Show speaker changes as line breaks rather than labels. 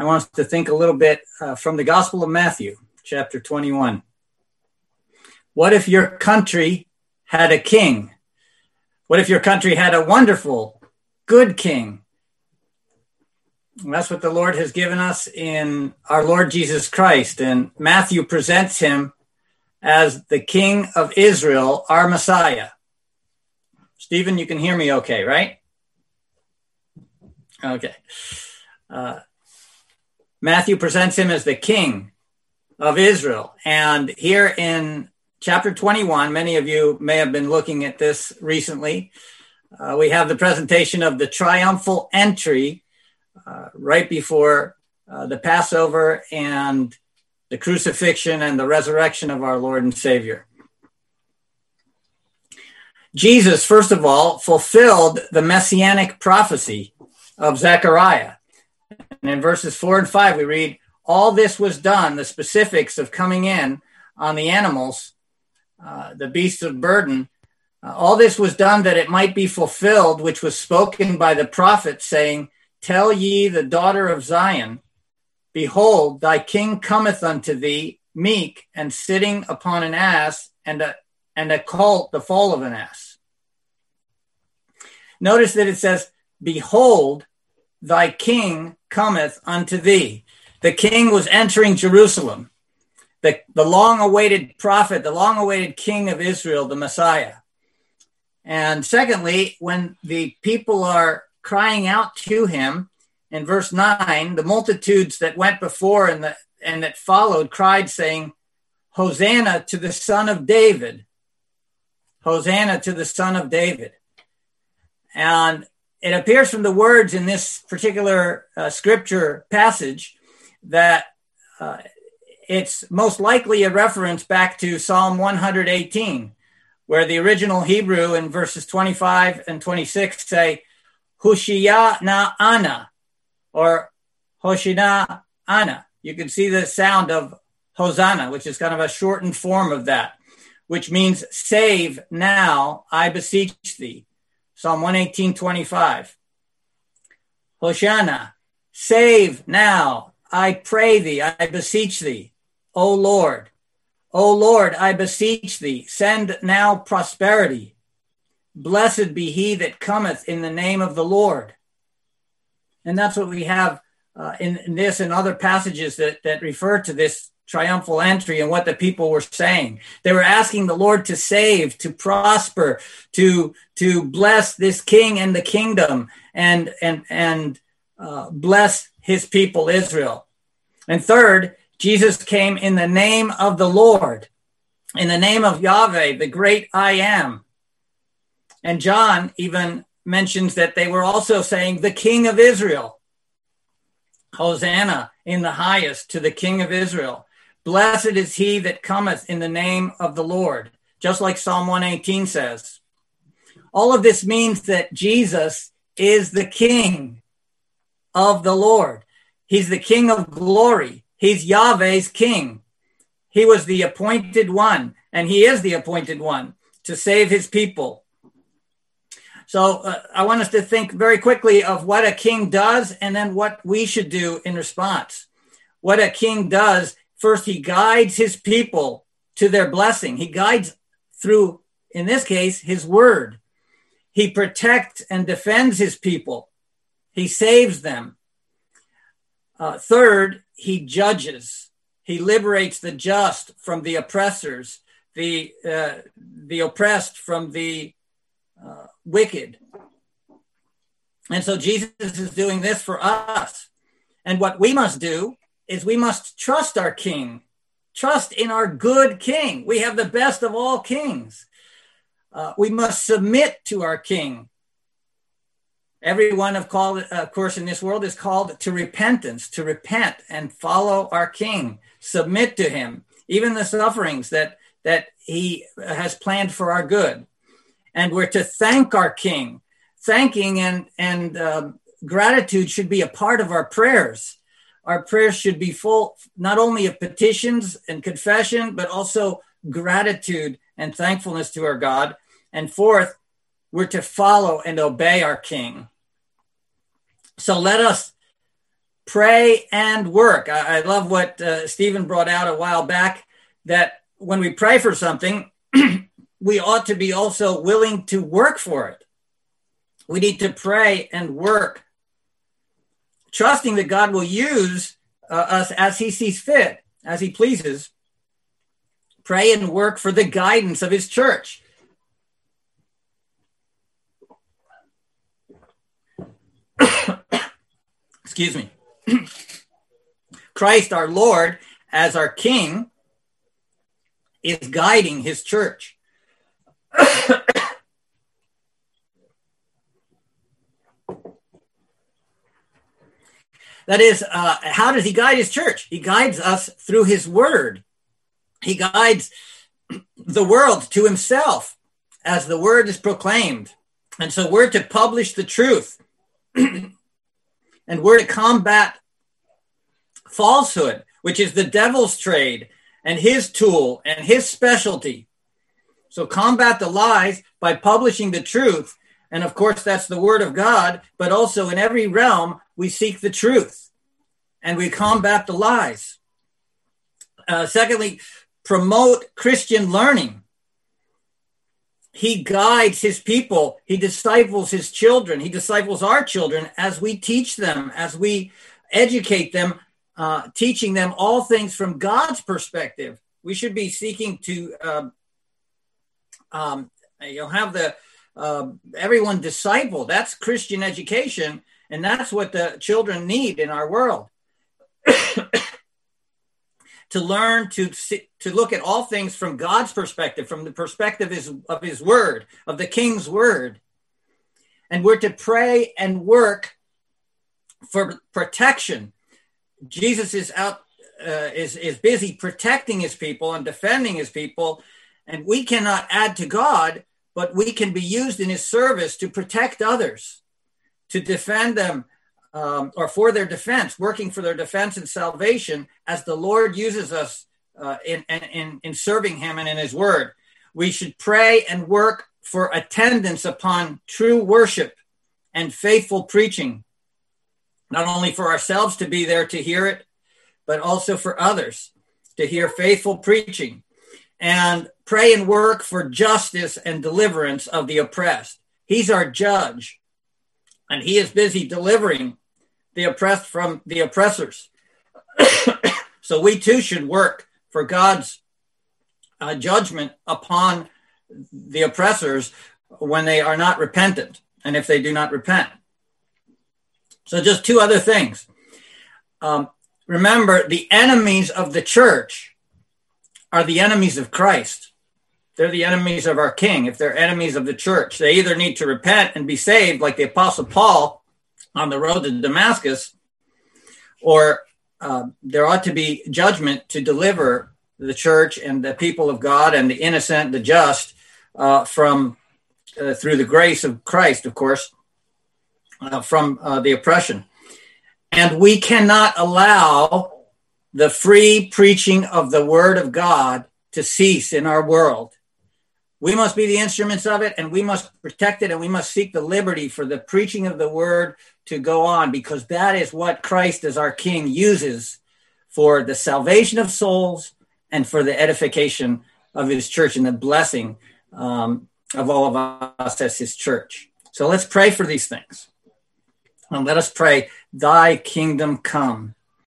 I want us to think a little bit uh, from the Gospel of Matthew, chapter 21. What if your country had a king? What if your country had a wonderful, good king? And that's what the Lord has given us in our Lord Jesus Christ. And Matthew presents him as the King of Israel, our Messiah. Stephen, you can hear me okay, right? Okay. Uh, Matthew presents him as the King of Israel. And here in chapter 21, many of you may have been looking at this recently. Uh, we have the presentation of the triumphal entry uh, right before uh, the Passover and the crucifixion and the resurrection of our Lord and Savior. Jesus, first of all, fulfilled the messianic prophecy of Zechariah. And in verses four and five, we read, All this was done, the specifics of coming in on the animals, uh, the beasts of burden. Uh, all this was done that it might be fulfilled, which was spoken by the prophet, saying, Tell ye the daughter of Zion, Behold, thy king cometh unto thee, meek and sitting upon an ass, and a, and a colt, the foal of an ass. Notice that it says, Behold, thy king cometh unto thee. The king was entering Jerusalem, the, the long awaited prophet, the long awaited king of Israel, the Messiah. And secondly, when the people are crying out to him, in verse 9, the multitudes that went before and, the, and that followed cried, saying, Hosanna to the Son of David. Hosanna to the Son of David. And it appears from the words in this particular uh, scripture passage that uh, it's most likely a reference back to Psalm 118, where the original Hebrew in verses 25 and 26 say, Hushia na ana, or Hoshina Ana. You can see the sound of Hosanna, which is kind of a shortened form of that, which means save now, I beseech thee. Psalm 118, 25. Hoshana, save now, I pray thee, I beseech thee, O Lord. O Lord, I beseech thee, send now prosperity. Blessed be he that cometh in the name of the Lord. And that's what we have uh, in, in, this and other passages that, that refer to this triumphal entry and what the people were saying. They were asking the Lord to save, to prosper, to, to bless this king and the kingdom and, and, and uh, bless his people, Israel. And third, Jesus came in the name of the Lord, in the name of Yahweh, the great I am. And John even mentions that they were also saying the King of Israel. Hosanna in the highest to the King of Israel. Blessed is he that cometh in the name of the Lord, just like Psalm 118 says. All of this means that Jesus is the King of the Lord. He's the King of glory. He's Yahweh's King. He was the appointed one, and he is the appointed one to save his people so uh, I want us to think very quickly of what a king does and then what we should do in response. What a king does, first, he guides his people to their blessing. He guides through, in this case, his word. He protects and defends his people, he saves them. Uh, third, he judges. He liberates the just from the oppressors, the uh, the oppressed from the uh, wicked. And so Jesus is doing this for us. And what we must do is we must trust our king, trust in our good king. We have the best of all kings. Uh, we must submit to our king. Everyone, of, called, of course, in this world is called to repentance, to repent and follow our king, submit to him, even the sufferings that, that he has planned for our good and we're to thank our King. Thanking and and uh, gratitude should be a part of our prayers. Our prayers should be full not only of petitions and confession, but also gratitude and thankfulness to our God. And fourth, we're to follow and obey our King. So let us pray and work. I, I love what uh, Stephen brought out a while back that when we pray for something, we ought to be also willing to work for it. We need to pray and work, trusting that God will use uh, us as He sees fit, as He pleases. Pray and work for the guidance of His church. Excuse me. Christ our Lord, as our King, is guiding His church. That is, uh, how does he guide his church? He guides us through his word. He guides the world to himself as the word is proclaimed. And so we're to publish the truth and we're to combat falsehood, which is the devil's trade and his tool and his specialty. So combat the lies by publishing the truth. And of course, that's the word of God, but also in every realm, we seek the truth and we combat the lies. Uh, secondly, promote Christian learning. He guides his people, he disciples his children, he disciples our children as we teach them, as we educate them, uh, teaching them all things from God's perspective. We should be seeking to uh, um, you'll have the uh, everyone disciple. That's Christian education, and that's what the children need in our world. to learn to to look at all things from God's perspective, from the perspective of his, of his word, of the King's word, and we're to pray and work for protection. Jesus is out uh, is is busy protecting his people and defending his people and we cannot add to God, but we can be used in his service to protect others, to defend them, um, or for their defense, working for their defense and salvation as the Lord uses us uh, in, in, in serving him and in his word. We should pray and work for attendance upon true worship and faithful preaching, not only for ourselves to be there to hear it, but also for others to hear faithful preaching and pray and work for justice and deliverance of the oppressed. He's our judge, and he is busy delivering the oppressed from the oppressors. so we too should work for God's uh, judgment upon the oppressors when they are not repentant and if they do not repent. So, just two other things. Um, remember, the enemies of the church are the enemies of Christ. They're the enemies of our King. If they're enemies of the church, they either need to repent and be saved, like the Apostle Paul on the road to Damascus, or uh, there ought to be judgment to deliver the church and the people of God and the innocent, the just, uh, from uh, through the grace of Christ, of course, uh, from uh, the oppression. And we cannot allow the free preaching of the word of God to cease in our world. We must be the instruments of it and we must protect it and we must seek the liberty for the preaching of the word to go on because that is what Christ as our King uses for the salvation of souls and for the edification of his church and the blessing um, of all of us as his church. So let's pray for these things. And let us pray, Thy kingdom come